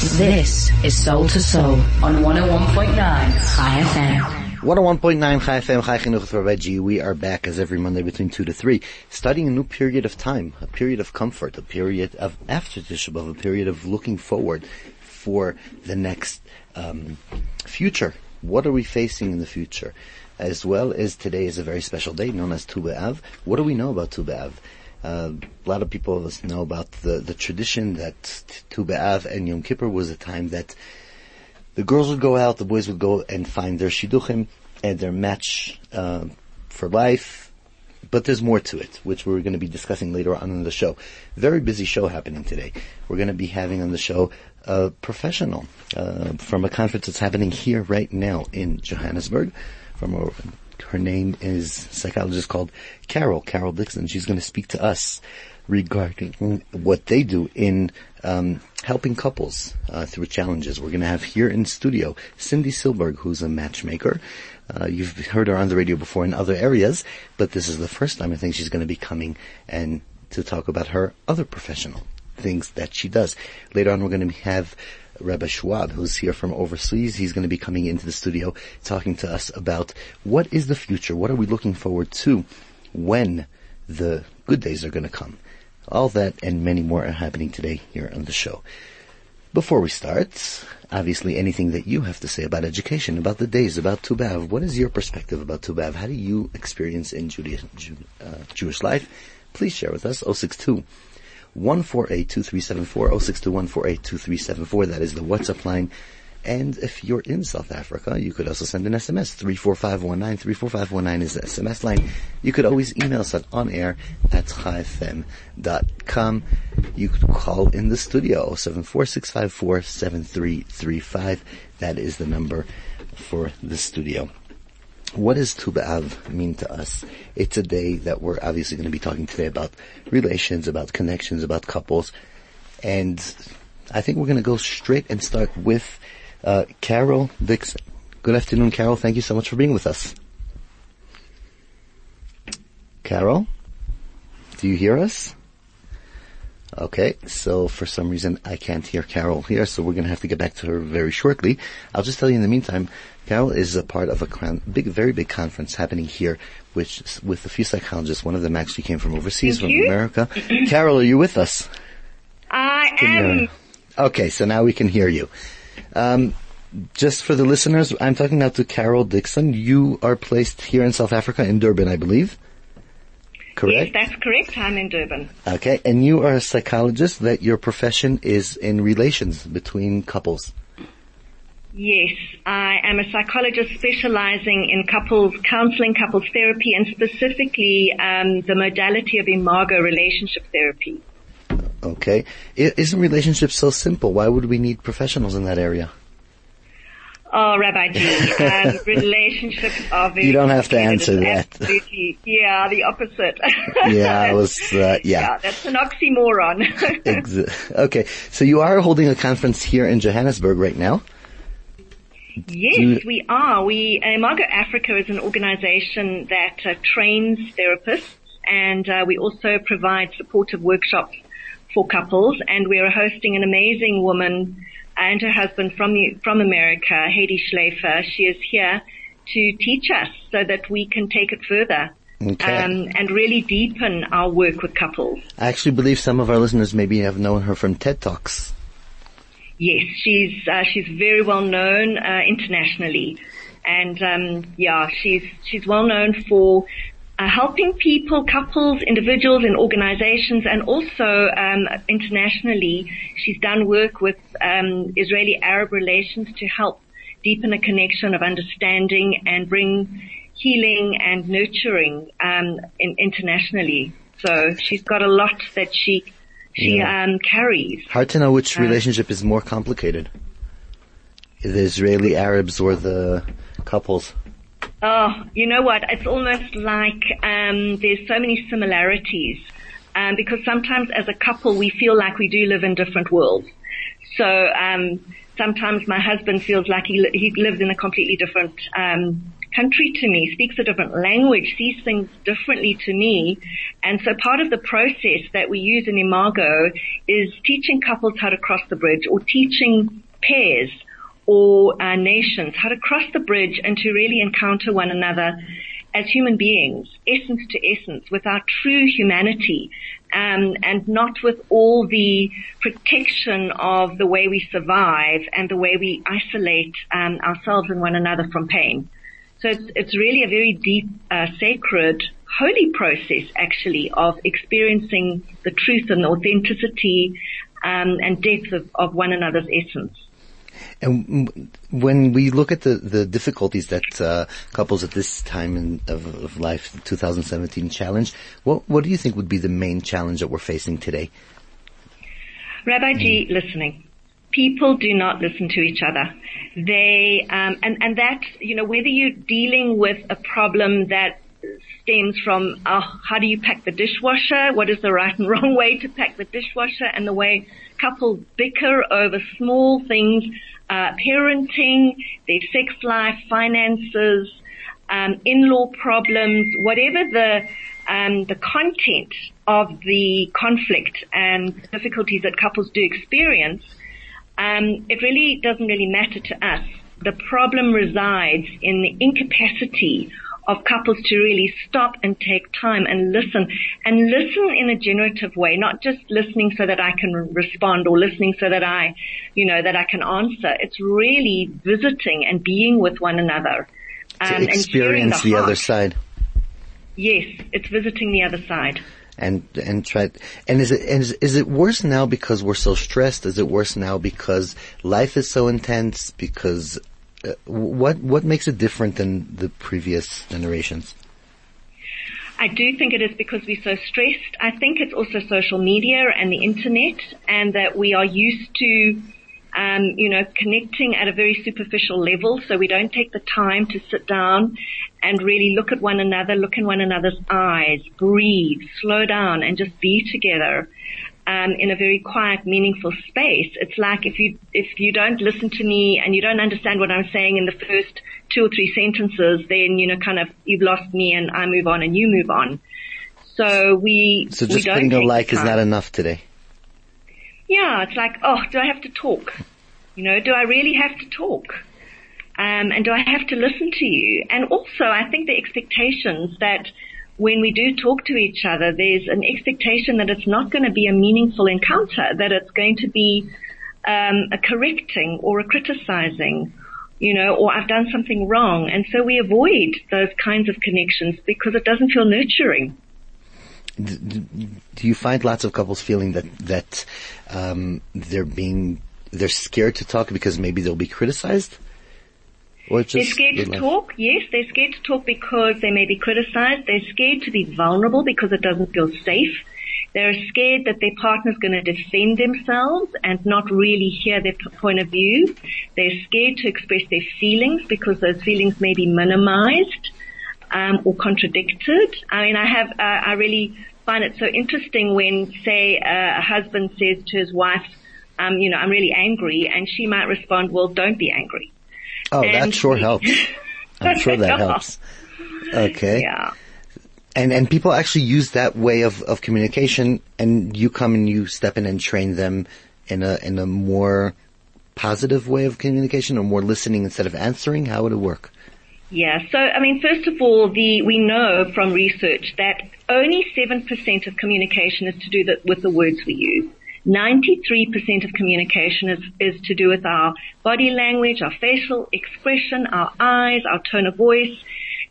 This is Soul to Soul on 101.9 Chai FM. 101.9 Chai FM, Chai Chinuch Rabbi. We are back as every Monday between 2 to 3, studying a new period of time, a period of comfort, a period of after Tisha B'Av, a period of looking forward for the next um, future. What are we facing in the future? As well as today is a very special day known as Tu B'Av. What do we know about Tu B'Av? Uh, a lot of people of us know about the, the tradition that Tu B'Av and Yom Kippur was a time that the girls would go out, the boys would go and find their shidduchim and their match uh, for life. But there's more to it, which we're going to be discussing later on in the show. Very busy show happening today. We're going to be having on the show a professional uh, from a conference that's happening here right now in Johannesburg. From a, her name is psychologist called Carol Carol Dixon. She's going to speak to us regarding what they do in um, helping couples uh, through challenges. We're going to have here in studio Cindy Silberg, who's a matchmaker. Uh, you've heard her on the radio before in other areas, but this is the first time I think she's going to be coming and to talk about her other professional things that she does. Later on, we're going to have Rabbi Schwab, who's here from overseas. He's going to be coming into the studio talking to us about what is the future, what are we looking forward to when the good days are going to come. All that and many more are happening today here on the show. Before we start, obviously anything that you have to say about education, about the days, about Tu B'Av, what is your perspective about Tu B'Av? How do you experience in Jew, uh, Jewish life? Please share with us, 062 148 062 That is the WhatsApp line. And if you're in South Africa, you could also send an SMS. 34519. 34519 is the SMS line. You could always email us at onair at chaifm.com. You could call in the studio 746547335. That is the number for the studio. What does Tu B'Av mean to us? It's a day that we're obviously going to be talking today about relations, about connections, about couples. And I think we're going to go straight and start with uh, Carol Dixon. Good afternoon, Carol. Thank you so much for being with us. Carol, do you hear us? Okay, so for some reason I can't hear Carol here, so we're going to have to get back to her very shortly. I'll just tell you in the meantime, Carol is a part of a big, very big conference happening here, which with a few psychologists. One of them actually came from overseas, Thank from you. America. Carol, are you with us? I am. Okay, so now we can hear you. Um, just for the listeners, I'm talking now to Carol Dixon. You are placed here in South Africa, in Durban, I believe. Correct? Yes, that's correct. I'm in Durban. Okay, and you are a psychologist that your profession is in relations between couples. Yes, I am a psychologist specializing in couples counseling, couples therapy, and specifically um, the modality of imago relationship therapy. Okay. Isn't relationships so simple? Why would we need professionals in that area? Oh, Rabbi G, um, relationships are very You don't have to answer that. Absolutely, yeah, the opposite. Yeah, I was, uh, yeah. yeah, that's an oxymoron. Okay, so you are holding a conference here in Johannesburg right now. Yes, Do- we are. We Imago Africa is an organization that uh, trains therapists, and uh, we also provide supportive workshops for couples. And we are hosting an amazing woman and her husband from from America, Hedy Schleifer. She is here to teach us so that we can take it further. Okay. Um, and really deepen our work with couples. I actually believe some of our listeners maybe have known her from TED Talks. Yes, she's uh, she's very well known uh, internationally, and um, yeah, she's she's well known for uh, helping people, couples, individuals, and organizations, and also um, internationally, she's done work with um, Israeli-Arab relations to help deepen a connection of understanding and bring healing and nurturing um, in, internationally. So she's got a lot that she she Yeah. um, carries. Hard to know which Uh, relationship is more complicated. The Israeli Arabs or the couples. Oh, you know what? It's almost like um, there's so many similarities um, because sometimes as a couple we feel like we do live in different worlds. So um, sometimes my husband feels like he he lives in a completely different um, country to me, speaks a different language, sees things differently to me. And so part of the process that we use in Imago is teaching couples how to cross the bridge or teaching pairs or uh, nations how to cross the bridge and to really encounter one another as human beings, essence to essence, with our true humanity, um, and not with all the protection of the way we survive and the way we isolate um, ourselves and one another from pain. So it's, it's really a very deep, uh, sacred, holy process actually of experiencing the truth and the authenticity um, and depth of, of one another's essence. And when we look at the, the difficulties that uh, couples at this time in, of, of life, 2017 challenge, what what do you think would be the main challenge that we're facing today? Rabbi G, listening. People do not listen to each other. They um, and and that you know whether you're dealing with a problem that stems from uh, how do you pack the dishwasher? What is the right and wrong way to pack the dishwasher? And the way couples bicker over small things uh, parenting, their sex life, finances, um, in-law problems, whatever the um, the content of the conflict and difficulties that couples do experience, um, it really doesn't really matter to us. The problem resides in the incapacity of couples to really stop and take time and listen and listen in a generative way, not just listening so that I can respond or listening so that I, you know, that I can answer. It's really visiting and being with one another. Um, experience the, the other side. Yes, it's visiting the other side and and try and is it is, is it worse now because we're so stressed is it worse now because life is so intense because what what makes it different than the previous generations? I do think it is because we're so stressed. I think it's also social media and the internet and that we are used to, um, you know, connecting at a very superficial level. So we don't take the time to sit down and really look at one another, look in one another's eyes, breathe, slow down and just be together um, in a very quiet, meaningful space. It's like if you if you don't listen to me and you don't understand what I'm saying in the first two or three sentences, then you know, kind of you've lost me and I move on and you move on. So we so just we putting a like is not enough today. Yeah, it's like oh, do I have to talk? You know, do I really have to talk? Um, and do I have to listen to you? And also, I think the expectations that when we do talk to each other, there's an expectation that it's not going to be a meaningful encounter, that it's going to be um, a correcting or a criticizing, you know, or I've done something wrong. And so we avoid those kinds of connections because it doesn't feel nurturing. Do you find lots of couples feeling that that um, they're being they're scared to talk because maybe they'll be criticized? They're scared to talk. Yes, they're scared to talk because they may be criticized. They're scared to be vulnerable because it doesn't feel safe. They're scared that their partner's going to defend themselves and not really hear their point of view. They're scared to express their feelings because those feelings may be minimized um, or contradicted. I mean, I have, uh, I really find it so interesting when, say, uh, a husband says to his wife, um, you know, I'm really angry, and she might respond, well, don't be angry. Oh, and that sure helps. I'm sure that helps. Okay. Yeah. And and people actually use that way of, of communication and you come and you step in and train them in a in a more positive way of communication or more listening instead of answering? How would it work? Yeah, so I mean, first of all, the we know from research that only seven percent of communication is to do the, with the words we use. 93% of communication is, is to do with our body language, our facial expression, our eyes, our tone of voice.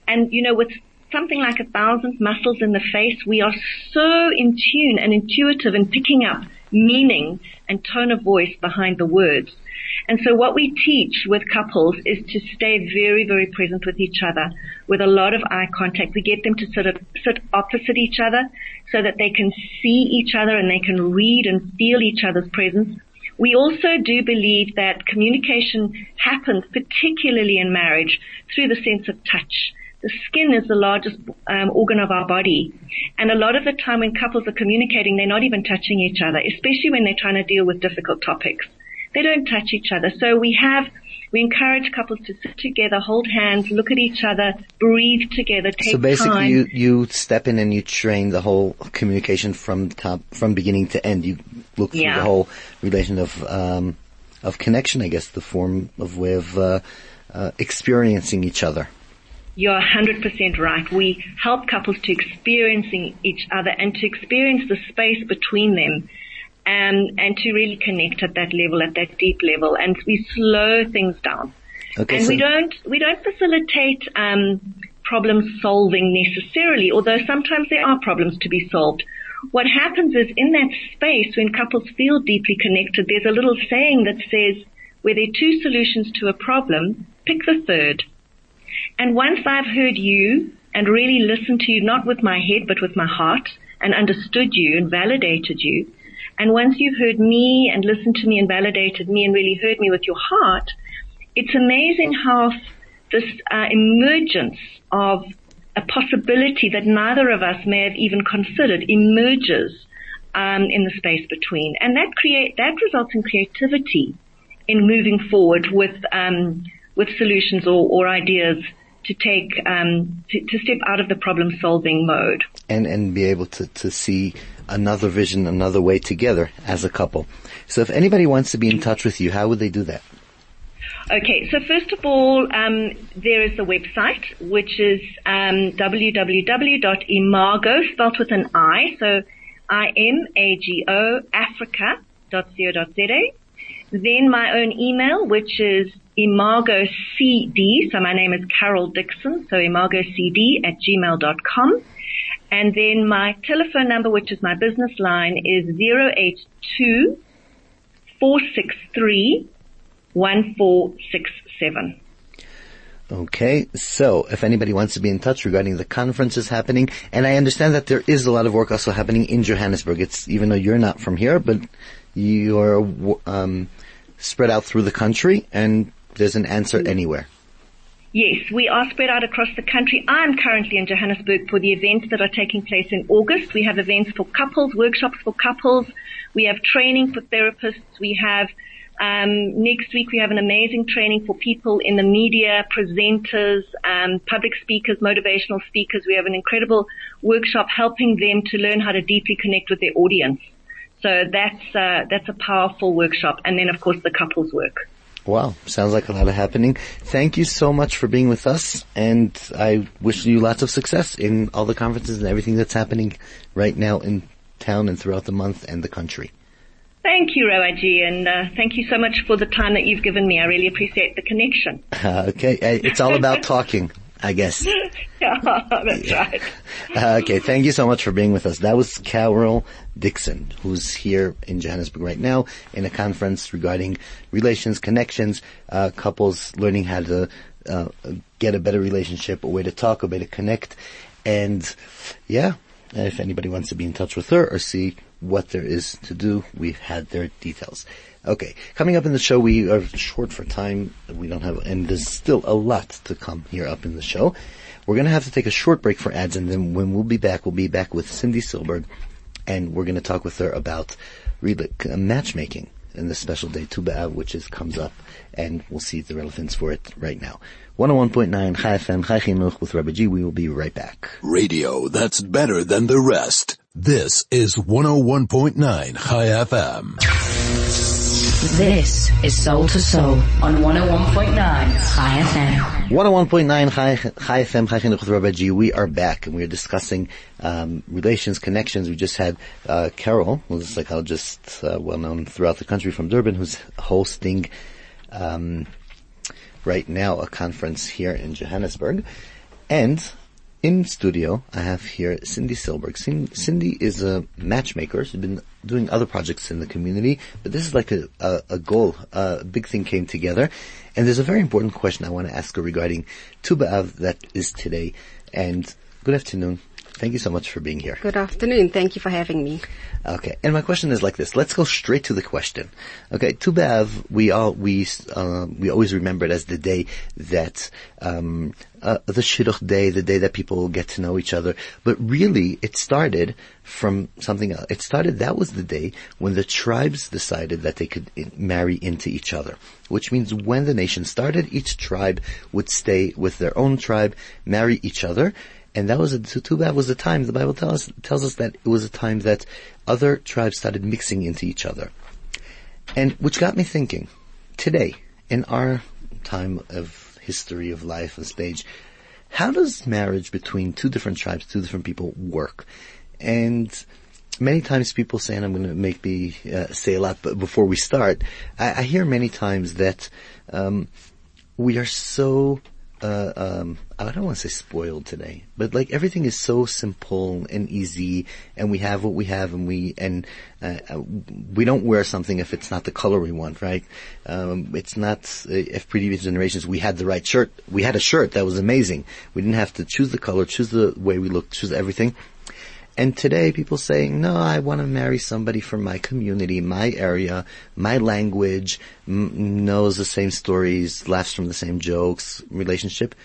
And, you know, with something like a thousand muscles in the face, we are so in tune and intuitive in picking up meaning and tone of voice behind the words. And so what we teach with couples is to stay very, very present with each other with a lot of eye contact. We get them to sort of sit opposite each other so that they can see each other and they can read and feel each other's presence. We also do believe that communication happens particularly in marriage through the sense of touch. The skin is the largest um, organ of our body. And a lot of the time when couples are communicating, they're not even touching each other, especially when they're trying to deal with difficult topics. They don't touch each other. So we have We encourage couples to sit together, hold hands, look at each other, breathe together, take So basically, time. you you step in and you train the whole communication from top from beginning to end. You look through Yeah. the whole relation of um, of connection. I guess the form of way of uh, uh, experiencing each other. You're 100% right. We help couples to experiencing each other and to experience the space between them um, and to really connect at that level, at that deep level. And we slow things down. Okay, and so we don't we don't facilitate um, problem solving necessarily, although sometimes there are problems to be solved. What happens is in that space when couples feel deeply connected, there's a little saying that says, where there are two solutions to a problem, pick the third. And once I've heard you and really listened to you, not with my head, but with my heart, and understood you and validated you, and once you've heard me and listened to me and validated me and really heard me with your heart, it's amazing how this uh, emergence of a possibility that neither of us may have even considered emerges um, in the space between, and that create that results in creativity in moving forward with um, with solutions or, or ideas to take um, to, to step out of the problem solving mode. and and be able to to see another vision, another way together as a couple. So if anybody wants to be in touch with you, how would they do that? Okay, so first of all, um, there is a website which is um, www.imago, spelled with an I, so I-M-A-G-O, Africa.co.za. Then my own email, which is imago cd, so my name is Carol Dixon, so imago cd at gmail.com. And then my telephone number, which is my business line, is 082 463 1467. Okay, so if anybody wants to be in touch regarding the conferences happening, and I understand that there is a lot of work also happening in Johannesburg. It's even though you're not from here, but you're um, spread out through the country, and there's an answer anywhere. Yes, we are spread out across the country. I'm currently in Johannesburg for the events that are taking place in August. We have events for couples, workshops for couples. We have training for therapists. We have um, next week we have an amazing training for people in the media, presenters, um, public speakers, motivational speakers. We have an incredible workshop helping them to learn how to deeply connect with their audience. So that's uh, that's a powerful workshop, and then of course the couples work. Wow, sounds like a lot of happening. Thank you so much for being with us, and I wish you lots of success in all the conferences and everything that's happening right now in town and throughout the month and the country. Thank you, Rabbi G, and uh, thank you so much for the time that you've given me. I really appreciate the connection. Uh, okay, it's all about talking, I guess. yeah, that's right. Uh, okay, thank you so much for being with us. That was Carol Dixon, who's here in Johannesburg right now in a conference regarding relations, connections, uh, couples learning how to uh, get a better relationship, a way to talk, a way to connect, and yeah, if anybody wants to be in touch with her or see what there is to do, we've had their details. Okay, coming up in the show, we are short for time. We don't have, and there's still a lot to come here up in the show. We're going to have to take a short break for ads, and then when we'll be back, we'll be back with Cindy Silberg, and we're going to talk with her about uh, matchmaking and the special day Tu B'Av, which is comes up, and we'll see the relevance for it right now. 101.9 Chai FM, Chai Chinuch with Rabbi G. We will be right back. Radio that's better than the rest. This is 101.9 Chai FM. This is Soul to Soul on 101.9 Chai FM. 101.9 Chai Chai FM, Chai Chinuch with Rabbi G. We are back, and we are discussing um, relations, connections. We just had uh, Carol, who's a psychologist uh, well known throughout the country from Durban, who's hosting um, right now a conference here in Johannesburg. And in studio, I have here Cindy Silberg. Cindy is a matchmaker. She's been doing other projects in the community, but this is like a, a, a goal. a big thing came together. And there's a very important question I want to ask her regarding Tu B'Av that is today. And good afternoon, Thank you so much for being here. Good afternoon. Thank you for having me. Okay, and my question is like this. Let's go straight to the question. Okay, Tu B'Av, we all we uh, we always remember it as the day that um, uh, the Shidduch day, the day that people get to know each other. But really, it started from something else. It started that was the day when the tribes decided that they could in- marry into each other. Which means when the nation started, each tribe would stay with their own tribe, marry each other, and that was a, Tu B'Av was a time, the Bible tells, tells us that it was a time that other tribes started mixing into each other. And which got me thinking, today, in our time of history of life and stage, how does marriage between two different tribes, two different people work? And many times people say, and I'm going to make me uh, say a lot, but before we start, I, I hear many times that um, we are so uh, um, I don't want to say spoiled today, but like everything is so simple and easy, and we have what we have, and we and uh, uh we don't wear something if it's not the color we want, right? Um, it's not uh, if previous generations we had the right shirt, we had a shirt that was amazing. We didn't have to choose the color, choose the way we look, choose everything. And today people saying, no, I want to marry somebody from my community, my area, my language, m- knows the same stories, laughs from the same jokes, relationship.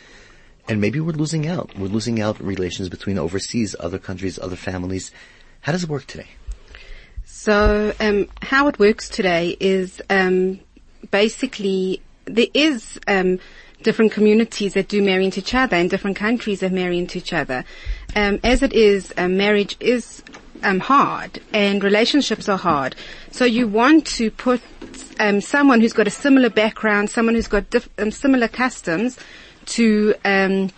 And maybe we're losing out. We're losing out relations between overseas, other countries, other families. How does it work today? So, um, how it works today is um, basically there is um, different communities that do marry into each other and different countries that marry into each other. Um, as it is, um, marriage is um, hard and relationships are hard. So you want to put um, someone who's got a similar background, someone who's got diff- um, similar customs to um,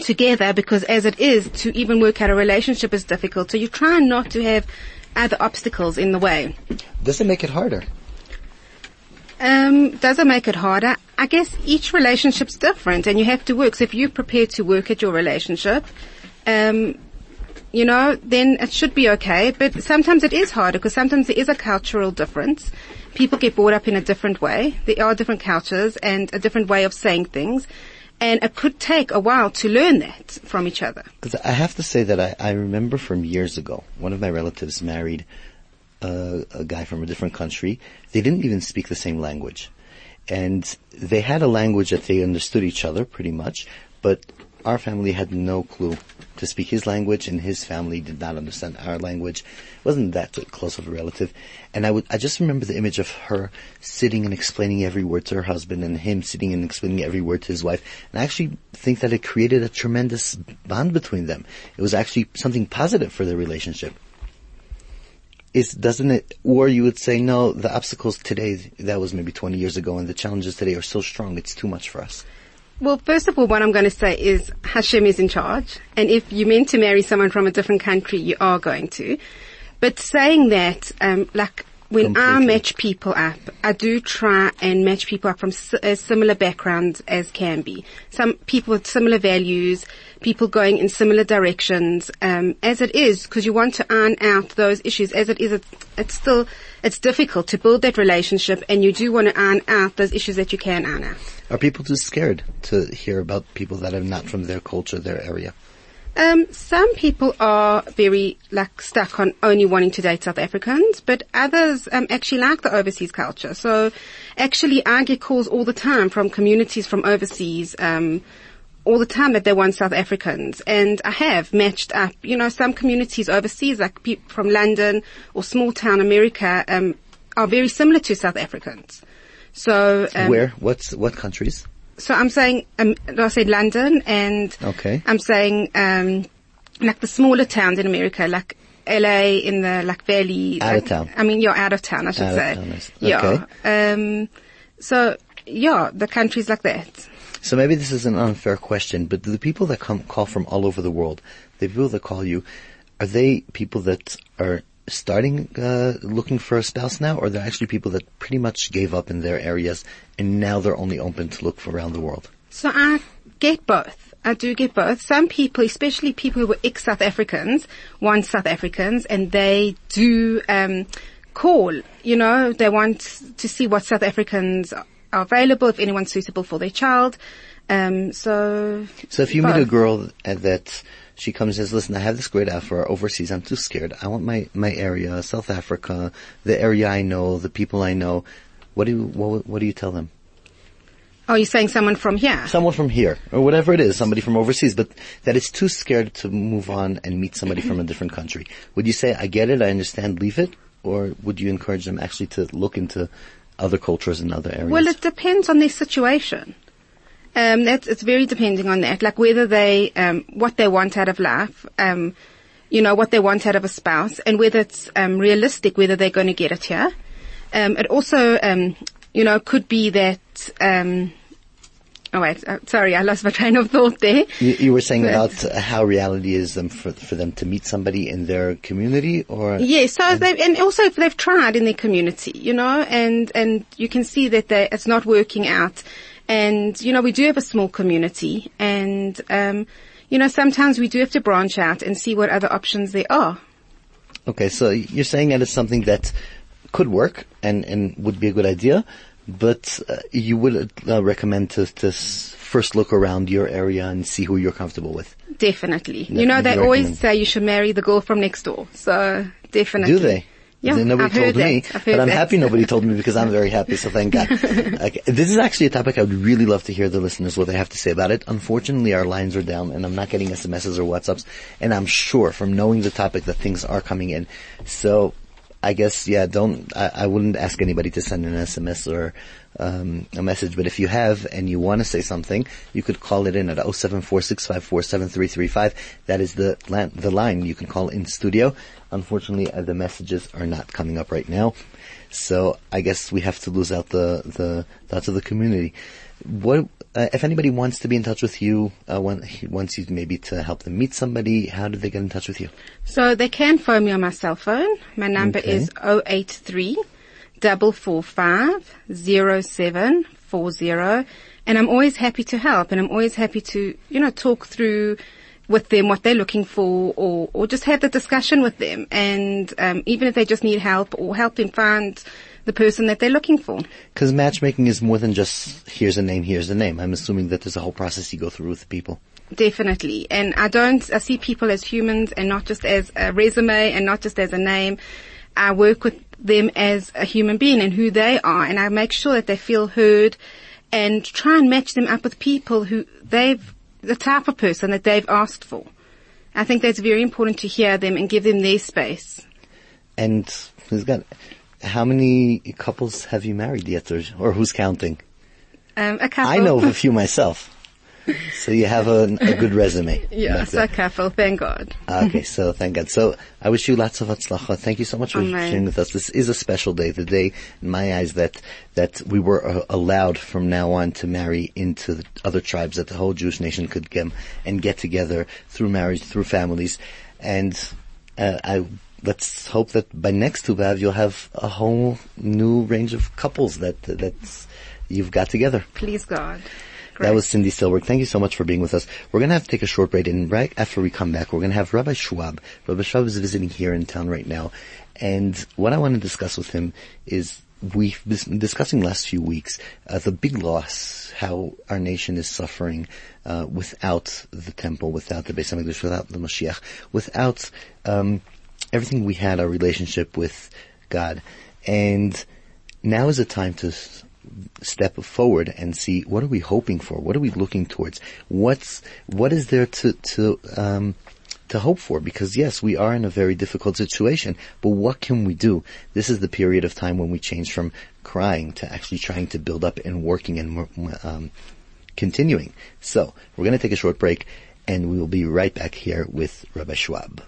together because as it is, to even work out a relationship is difficult. So you try not to have other obstacles in the way. Does it make it harder? Um, does it make it harder? I guess each relationship's different and you have to work. So if you're prepared to work at your relationship, um, you know, then it should be okay. But sometimes it is harder because sometimes there is a cultural difference. People get brought up in a different way. There are different cultures and a different way of saying things. And it could take a while to learn that from each other. Because I have to say that I, I remember from years ago, one of my relatives married uh, a guy from a different country. They didn't even speak the same language. And they had a language that they understood each other pretty much, but our family had no clue to speak his language and his family did not understand our language. It wasn't that close of a relative. And I would, I just remember the image of her sitting and explaining every word to her husband and him sitting and explaining every word to his wife. And I actually think that it created a tremendous bond between them. It was actually something positive for their relationship is doesn't it or you would say no the obstacles today that was maybe 20 years ago and the challenges today are so strong it's too much for us well, first of all, what I'm going to say is Hashem is in charge. And if you're meant to marry someone from a different country, you are going to. But saying that, um, like, when Completely. I match people up, I do try and match people up from as similar backgrounds as can be. Some people with similar values, people going in similar directions, um, as it is, because you want to iron out those issues. As it is, it's still, it's difficult to build that relationship and you do want to iron out those issues that you can iron out. Are people too scared to hear about people that are not from their culture, their area? Um, some people are very like stuck on only wanting to date South Africans, but others um, actually like the overseas culture. So, actually, I get calls all the time from communities from overseas. Um, all the time that they want South Africans. And I have matched up, you know, some communities overseas, like people from London or small town America, um, are very similar to South Africans. So, um, where? What's, what countries? So I'm saying, um, I said London and okay. I'm saying, um, like the smaller towns in America, like LA in the like valley. Out like, of town. I mean, you're out of town, I should out say. Of town, yeah. Okay. Um, so yeah, the countries like that. So maybe this is an unfair question, but the people that come call from all over the world, the people that call you, are they people that are starting uh, looking for a spouse now, or they're actually people that pretty much gave up in their areas and now they're only open to look for around the world? So I get both. I do get both. Some people, especially people who were ex-South Africans, want South Africans, and they do um, call. You know, they want to see what South Africans are available, if anyone's suitable for their child. Um, so, so if you both. meet a girl that she comes and says, listen, I have this great offer overseas. I'm too scared. I want my, my area, South Africa, the area I know, the people I know. What do you, what, what do you tell them? Oh, you're saying someone from here? Someone from here, or whatever it is, somebody from overseas, but that is too scared to move on and meet somebody from a different country. Would you say, I get it, I understand, leave it? Or would you encourage them actually to look into other cultures and other areas? Well, it depends on their situation. Um, that's, it's very depending on that, like whether they, um, what they want out of life, um, you know, what they want out of a spouse, and whether it's um, realistic, whether they're going to get it here. Um, it also, um, you know, could be that. Um, oh wait, uh, sorry, I lost my train of thought there. You, you were saying But- about how reality is um, for for them to meet somebody in their community, or Yeah, so they and also if they've tried in their community, you know, and and you can see that they, it's not working out. And you know, we do have a small community, and um, you know, sometimes we do have to branch out and see what other options there are. okay, so you're saying that it's something that could work and and would be a good idea, but uh, you would uh, recommend to to s- first look around your area and see who you're comfortable with. Definitely, Yeah, you know, they recommend. always say you should marry the girl from next door. So definitely, Do they? Yeah, Nobody I've told me, that. I've heard but I'm happy nobody told me because I'm very happy. So thank God. okay. This is actually a topic I would really love to hear the listeners what they have to say about it. Unfortunately, our lines are down, and I'm not getting SMSs or WhatsApps. And I'm sure from knowing the topic that things are coming in. So I guess yeah, don't. I, I wouldn't ask anybody to send an SMS or um, a message, but if you have and you want to say something, you could call it in at 07465473335. That is the the line you can call in studio. Unfortunately, uh, the messages are not coming up right now, so I guess we have to lose out the the thoughts of the community. What uh, if anybody wants to be in touch with you? Uh, want, wants you maybe to help them meet somebody. How do they get in touch with you? So they can phone me on my cell phone. My number Okay. is 083 445 0740 and I'm always happy to help and I'm always happy to, you know, talk through with them what they're looking for or, or just have the discussion with them and um, even if they just need help or help them find the person that they're looking for. Because matchmaking is more than just here's a name, here's a name. I'm assuming that there's a whole process you go through with people. Definitely. And I don't, I see people as humans and not just as a resume and not just as a name. I work with them as a human being and who they are and I make sure that they feel heard and try and match them up with people who they've, the type of person that they've asked for. I think that's very important to hear them and give them their space. And who's got? How many couples have you married yet, or, who's counting? Um, a couple. I know of a few myself. So you have a, a good resume. Yeah, back so couple, thank God. Okay, so thank God. So I wish you lots of atzlacha. Thank you so much for Amen. sharing with us. This is a special day, the day in my eyes that that we were uh, allowed from now on to marry into the other tribes, that the whole Jewish nation could come and get together through marriage, through families, and uh, I. Let's hope that by next Tu B'Av you'll have a whole new range of couples that that you've got together. Please God. That was Cindy Silberg. Thank you so much for being with us. We're going to have to take a short break, and right after we come back, we're going to have Rabbi Schwab. Rabbi Schwab is visiting here in town right now, and what I want to discuss with him is we've been discussing last few weeks uh, the big loss, how our nation is suffering uh, without the temple, without the Beis Hamikdash, without the Mashiach, without um, everything we had, our relationship with God, and now is the time to step forward and see what are we hoping for? What are we looking towards? What's what is there to to um, to hope for? Because yes, we are in a very difficult situation, but what can we do? This is the period of time when we change from crying to actually trying to build up and working and um, continuing. So we're going to take a short break, and we will be right back here with Rabbi Schwab.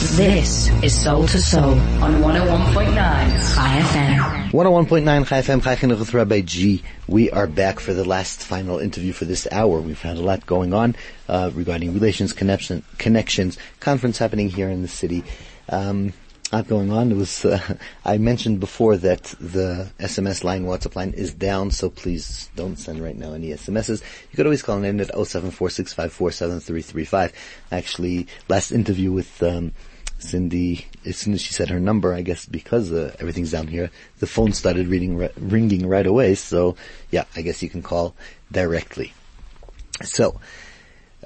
This is Soul to Soul on 101.9 Chai FM. 101.9 Chai FM, Chai Chinuch Rabbi G. We are back for the last final interview for this hour. We've had a lot going on uh, regarding relations, connection, connections, conference happening here in the city. Um, lot going on. It was uh, I mentioned before that the SMS line, WhatsApp line is down, so please don't send right now any SMSs. You could always call in at 07465473335. Actually, last interview with um, Cindy, as soon as she said her number, I guess because uh, everything's down here, the phone started ri- ringing right away. So, yeah, I guess you can call directly. So,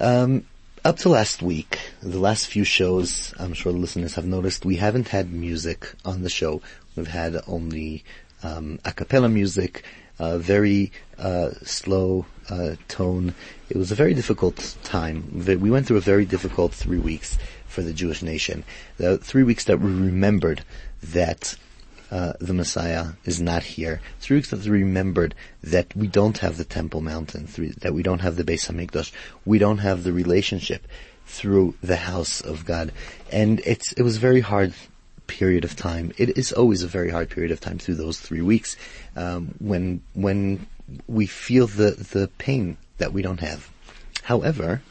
um, up to last week, the last few shows, I'm sure the listeners have noticed, we haven't had music on the show. We've had only um, a cappella music, uh, very uh, slow uh, tone. It was a very difficult time. We went through a very difficult three weeks for the Jewish nation. The three weeks that we remembered that uh, the Messiah is not here. Three weeks that we remembered that we don't have the Temple Mountain, three, that we don't have the Beis Hamikdash, we don't have the relationship through the house of God, and it's it was a very hard period of time. It is always a very hard period of time through those three weeks um, when when we feel the the pain that we don't have. However,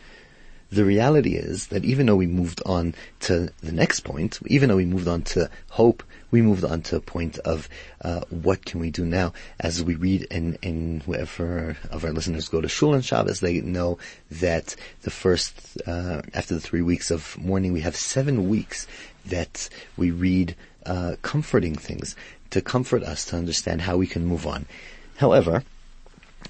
the reality is that even though we moved on to the next point, even though we moved on to hope, we moved on to a point of uh, what can we do now? As we read in, in whoever of our listeners go to Shul and Shabbos, they know that the first, uh, after the three weeks of mourning, we have seven weeks that we read uh, comforting things to comfort us to understand how we can move on. However,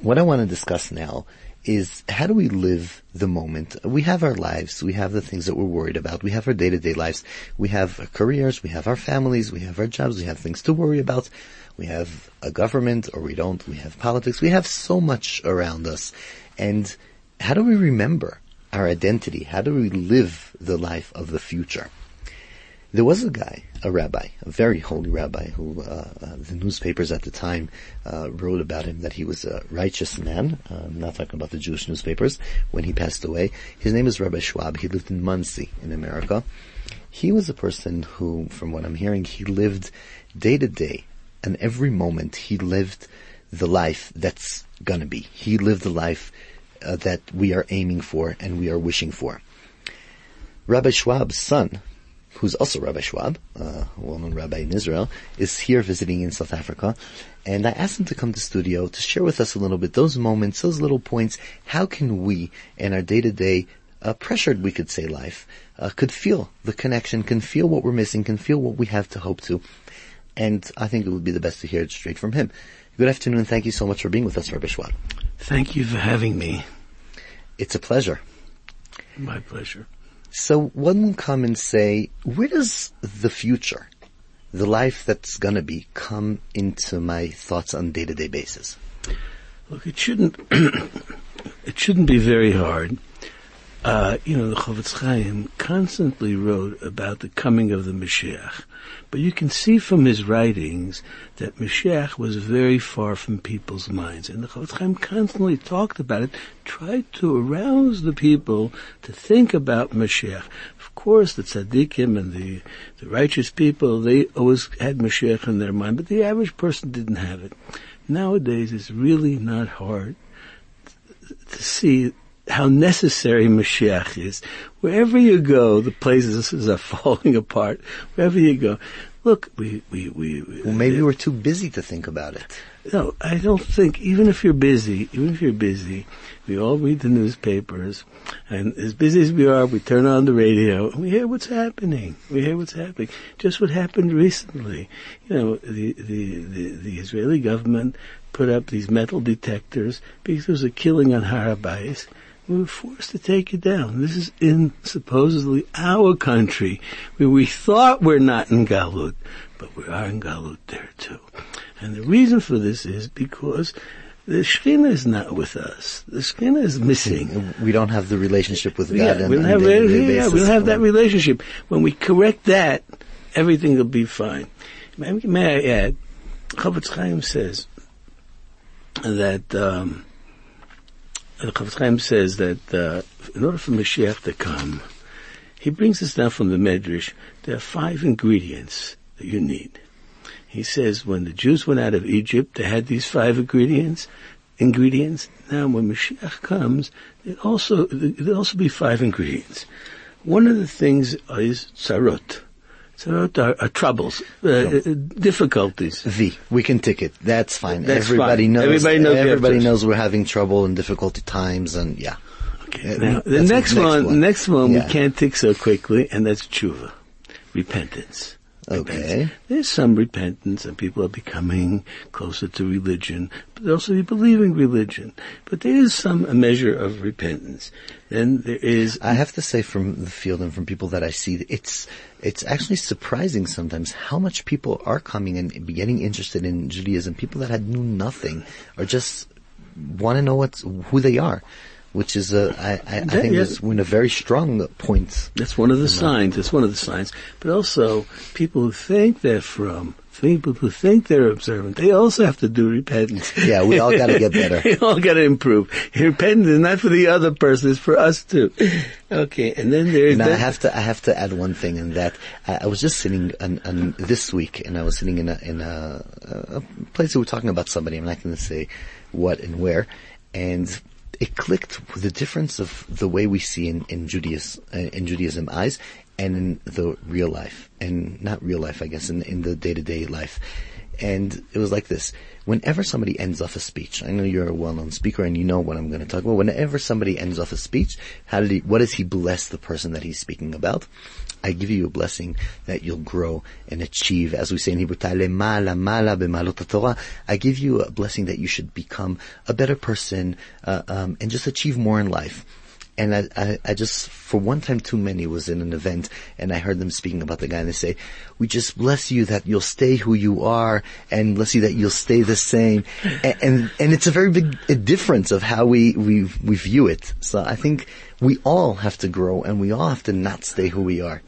what I want to discuss now is how do we live the moment? We have our lives, we have the things that we're worried about, we have our day-to-day lives, we have careers, we have our families, we have our jobs, we have things to worry about, we have a government or we don't, we have politics, we have so much around us. And how do we remember our identity? How do we live the life of the future? There was a guy, a rabbi, a very holy rabbi, who uh, uh, the newspapers at the time uh, wrote about him that he was a righteous man. Uh, I'm not talking about the Jewish newspapers. When he passed away, his name is Rabbi Schwab. He lived in Monsey, in America. He was a person who, from what I'm hearing, he lived day to day, and every moment he lived the life that's gonna be. He lived the life uh, that we are aiming for and we are wishing for. Rabbi Schwab's son, who's also Rabbi Schwab, uh, a well-known rabbi in Israel, is here visiting in South Africa. And I asked him to come to studio to share with us a little bit those moments, those little points. How can we, in our day-to-day, uh, pressured, we could say, life, uh, could feel the connection, can feel what we're missing, can feel what we have to hope to. And I think it would be the best to hear it straight from him. Good afternoon. Thank you so much for being with us, Rabbi Schwab. Thank you for having me. It's a pleasure. My pleasure. So one will come and say, where does the future, the life that's gonna be, come into my thoughts on day-to-day basis? Look, it shouldn't, it shouldn't be very hard. Uh, you know, the Chofetz Chaim constantly wrote about the coming of the Mashiach. But you can see from his writings that Mashiach was very far from people's minds. And the Chofetz Chaim constantly talked about it, tried to arouse the people to think about Mashiach. Of course, the tzaddikim and the, the righteous people, they always had Mashiach in their mind, but the average person didn't have it. Nowadays, it's really not hard to see how necessary Mashiach is. Wherever you go, the places are falling apart. Wherever you go. Look, we, we, we, well, maybe we're too busy to think about it. No, I don't think, even if you're busy, even if you're busy, we all read the newspapers, and as busy as we are, we turn on the radio, and we hear what's happening. We hear what's happening. Just what happened recently. You know, the, the, the, the Israeli government put up these metal detectors because there was a killing on Har HaBayis, we were forced to take it down. This is in supposedly our country where we thought we're not in Galut, but we are in Galut there too. And the reason for this is because the Shekhinah is not with us. The Shekhinah is missing. We don't have the relationship with God. Yeah, we don't have, yeah, we don't have that relationship. When we correct that, everything will be fine. May, may I add, Chofetz Chaim says that um, the Chofetz Chaim says that uh, in order for Mashiach to come, he brings us down from the Medrash. There are five ingredients that you need. He says when the Jews went out of Egypt, they had these five ingredients. Ingredients. Now, when Mashiach comes, it also there'll also be five ingredients. One of the things is tzarot. Are, are troubles, uh, uh, difficulties. V. We can tick it. That's fine. That's everybody fine. knows. Everybody knows Everybody knows we're having trouble and difficulty times, and yeah. Okay. Uh, Now, the next, next one, one. next one Yeah. we can't tick so quickly, and that's tshuva, repentance. Okay. repentance. There's some repentance, and people are becoming closer to religion, but also people leaving religion. But there is some a measure of repentance. Then there is I have to say from the field and from people that I see, it's it's actually surprising sometimes how much people are coming and getting interested in Judaism. People that had knew nothing or just want to know what's who they are, which is a I, I, I think is we're very strong points. That's one of the signs. That's one of the signs. But also, people who think they're from, people who think they're observant, they also have to do repentance. Yeah, we all got to get better. we all got to improve. Repentance is not for the other person; it's for us too. Okay, and then there's. Now I have to I have to add one thing in that I, I was just sitting on, on this week and I was sitting in a in a, a place we were talking about somebody. I'm not going to say what and where, and it clicked with the difference of the way we see in in Judaism uh, in Judaism eyes and in the real life and not real life I guess in in the day to day life. And it was like this. Whenever somebody ends off a speech, I know you're a well-known speaker and you know what I'm going to talk about. Whenever somebody ends off a speech, how did he, what does he bless the person that he's speaking about? I give you a blessing that you'll grow and achieve, as we say in Hebrew, "Ta'ale mala mala b'malot Torah. I give you a blessing that you should become a better person, uh, um, and just achieve more in life. And I, I, I just, for one time too many, was in an event and I heard them speaking about the guy and they say, we just bless you that you'll stay who you are and bless you that you'll stay the same. And, and, and it's a very big uh, difference of how we, we, we view it. So I think we all have to grow and we all have to not stay who we are.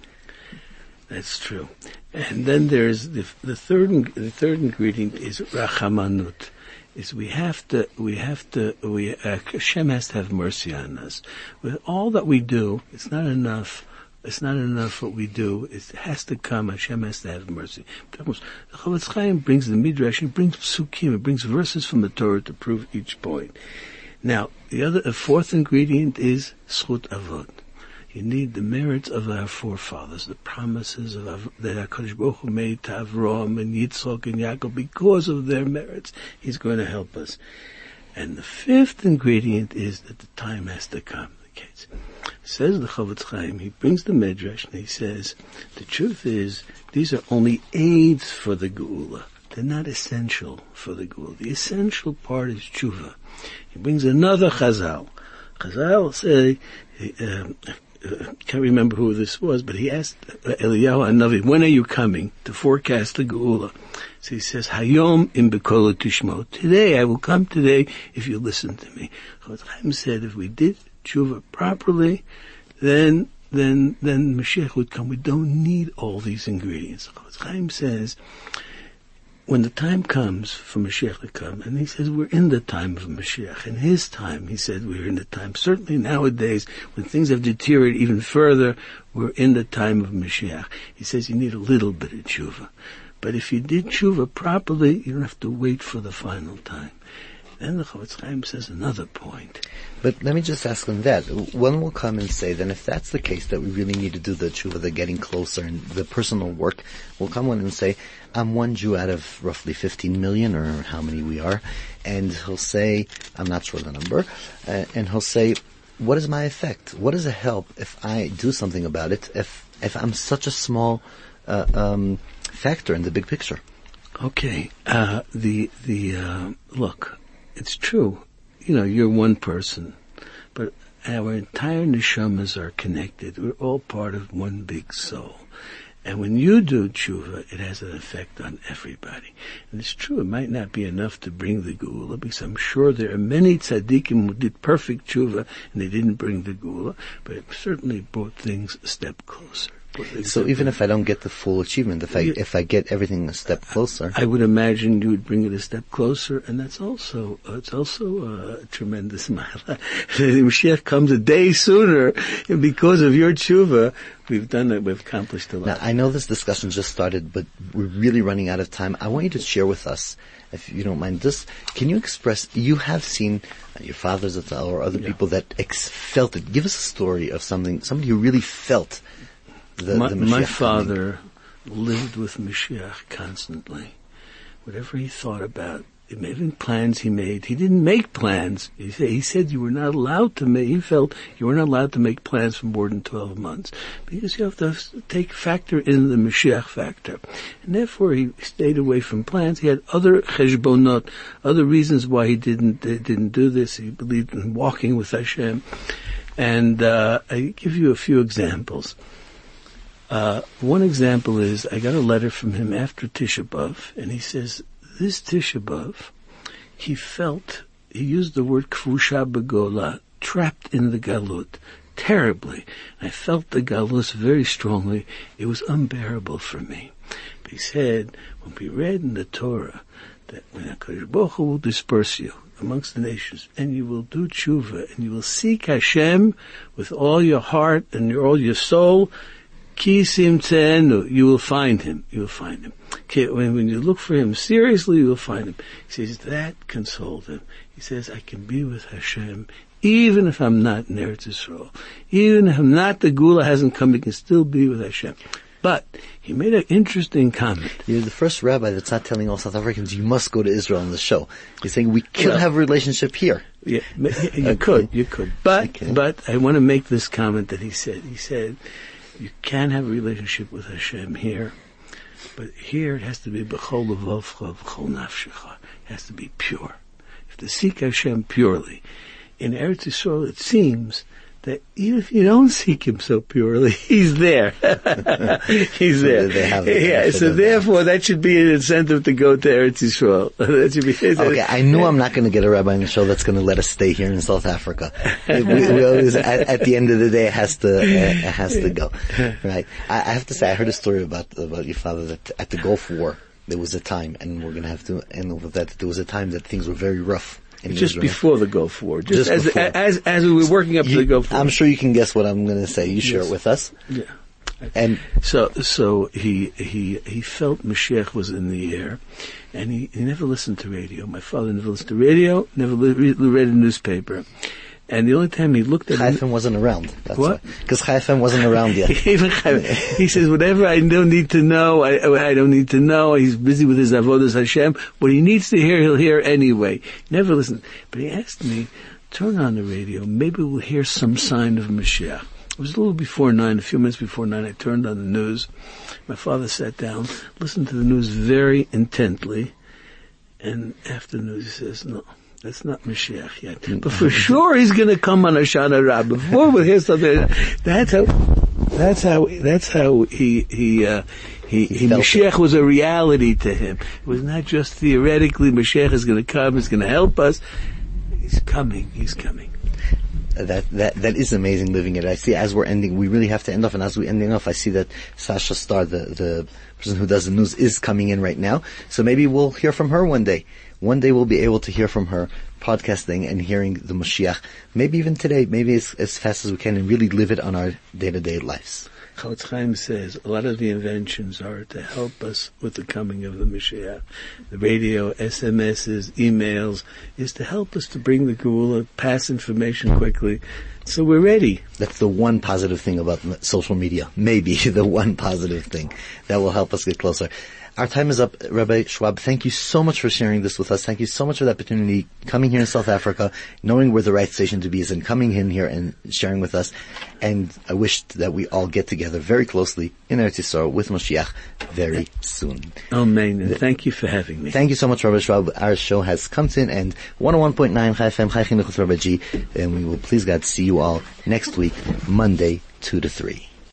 That's true. And then there's the, the third the third ingredient is rachamanut. Is we have to we have to we uh, Hashem has to have mercy on us. With all that we do, it's not enough. It's not enough what we do. It has to come. Hashem has to have mercy. The Chofetz Chaim brings the midrash. It brings psukim. It brings verses from the Torah to prove each point. Now, the other, a fourth ingredient is zchut avot. You need the merits of our forefathers, the promises of Av- that HaKadosh Baruch Hu made to Avram and Yitzchak and Yaakov. Because of their merits, He's going to help us. And the fifth ingredient is that the time has to come. Okay. Says the Chofetz Chaim, he brings the Midrash and he says, the truth is, these are only aids for the Geula. They're not essential for the Geula. The essential part is tshuva. He brings another Chazal. Chazal say, um, uh, can't remember who this was, but he asked Eliyahu Hanavi, when are you coming to forecast the Geula? So he says, Hayom im bekolo tishmo. Today, I will come today if you listen to me. Chaim said, if we did tshuva properly, then then then Mashiach would come. We don't need all these ingredients. Chaim says, when the time comes for Mashiach to come, and he says we're in the time of Mashiach. In his time, he said we're in the time. Certainly nowadays, when things have deteriorated even further, we're in the time of Mashiach. He says you need a little bit of tshuva. But if you did tshuva properly, you don't have to wait for the final time. Then the Chofetz Chaim says another point. But let me just ask on that. One will come and say, then if that's the case, that we really need to do the tshuva, the getting closer and the personal work, will come one and say, I'm one Jew out of roughly 15 million or how many we are. And he'll say, I'm not sure the number, uh, and he'll say, what is my effect? What does it help if I do something about it, if, if I'm such a small, uh, um, factor in the big picture? Okay, uh, the the uh, look, it's true. You know, you're one person, but our entire neshamas are connected. We're all part of one big soul. And when you do tshuva, it has an effect on everybody. And it's true, it might not be enough to bring the Geula, because I'm sure there are many tzaddikim who did perfect tshuva and they didn't bring the Geula, but it certainly brought things a step closer. So even if I don't get the full achievement, if I, Yeah. if I get everything a step closer, I would imagine you would bring it a step closer, and that's also uh, it's also a tremendous mila. the Mashiach comes a day sooner, and because of your tshuva, we've done it. We've accomplished a lot. Now, I know this discussion just started, but we're really running out of time. I want you to share with us, if you don't mind, this. can you express? You have seen uh, your fathers or other people that ex- felt it. Give us a story of something, somebody who really felt the, my, the my coming. father lived with Mashiach constantly. Whatever he thought about, Maybe plans he made. He didn't make plans. He said, he said you were not allowed to make, he felt you were not allowed to make plans for more than 12 months. Because you have to take factor in the Mashiach factor. And therefore he stayed away from plans. He had other cheshbonot, other reasons why he didn't, didn't do this. He believed in walking with Hashem. And, uh, I give you a few examples. Uh, one example is I got a letter from him after Tisha B'Av, and he says this Tisha B'Av, he felt he used the word kvusha begola, trapped in the galut, terribly. I felt the galus very strongly. It was unbearable for me. But he said, when we read in the Torah that when HaKadosh Baruch will disperse you amongst the nations, and you will do tshuva, and you will seek Hashem with all your heart and all your soul, Kisim Tzenu, you will find him. You will find him. When, when you look for him seriously, you will find him. He says, that consoled him. He says, I can be with Hashem even if I'm not in Eretz Yisrael. Even if I'm not, the Geula hasn't come, he can still be with Hashem. But he made an interesting comment. You're the first rabbi that's not telling all South Africans you must go to Israel on the show. He's saying we could Well- have a relationship here. Yeah, you Okay. could, you could. But, Okay. but I want to make this comment that he said. He said, you can have a relationship with Hashem here, but here it has to be b'chol levavcha, b'chol nafshecha. It has to be pure. You have to seek Hashem purely. In Eretz Yisrael, it seems that even if you don't seek Him so purely, He's there. he's So there. yeah, so of that. therefore that should be an incentive to go to Eretz Yisrael. that should be. Okay, I knew I'm not going to get a rabbi on the show that's going to let us stay here in South Africa. we, we always, at, at the end of the day, it has to, it has to go. Right? I, I have to say, I heard a story about, about your father that at the Gulf War, there was a time, and we're going to have to end with that, there was a time that things were very rough. Just Israel. before the Gulf War, just, Just as, as as we were working up to the Gulf War. I'm sure you can guess what I'm going to say. You share Yes. it with us. Yeah. And So so he he he felt Mashiach was in the air, and he, he never listened to radio. My father never listened to radio, never li- read a newspaper, and the only time he looked at Chai FM wasn't around. That's What? Because Chai FM wasn't around yet. He says, whatever I don't need to know, I, I don't need to know. He's busy with his avodas Hashem. What he needs to hear, he'll hear anyway. Never listen. But he asked me, turn on the radio. Maybe we'll hear some sign of Mashiach. It was a little before nine, a few minutes before nine. I turned on the news. My father sat down, listened to the news very intently, and after the news he says, no. That's not Mashiach yet. But for sure he's gonna come on Hoshana Rabbah. Before we'll hear something, that's how, that's how, that's how he, he, uh, he, he, felt Mashiach was a reality to him. It was not just theoretically Mashiach is gonna come, he's gonna help us. He's coming, he's coming. that that that is amazing living it. I see as we're ending, we really have to end off, and as we're ending off, I see that Sasha Starr, the the person who does the news, is coming in right now. So maybe we'll hear from her one day. One day we'll be able to hear from her podcasting and hearing the Mashiach. Maybe even today, maybe as as fast as we can, and really live it on our day to day lives. Chofetz Chaim says a lot of the inventions are to help us with the coming of the Mashiach. The radio, SMSs, emails, is to help us to bring the Geula, pass information quickly, so we're ready. That's the one positive thing about social media. Maybe the one positive thing that will help us get closer. Our time is up, Rabbi Schwab. Thank you so much for sharing this with us. Thank you so much for the opportunity coming here in South Africa, knowing where the right station to be is, and coming in here and sharing with us. And I wish that we all get together very closely in Eretz Yisrael with Moshiach very soon. Amen. Thank you for having me. Thank you so much, Rabbi Schwab. Our show has come to an end. 101.9 Chai FM, Chai Chinuch Rabbi G. And we will please God see you all next week, Monday, 2 to 3.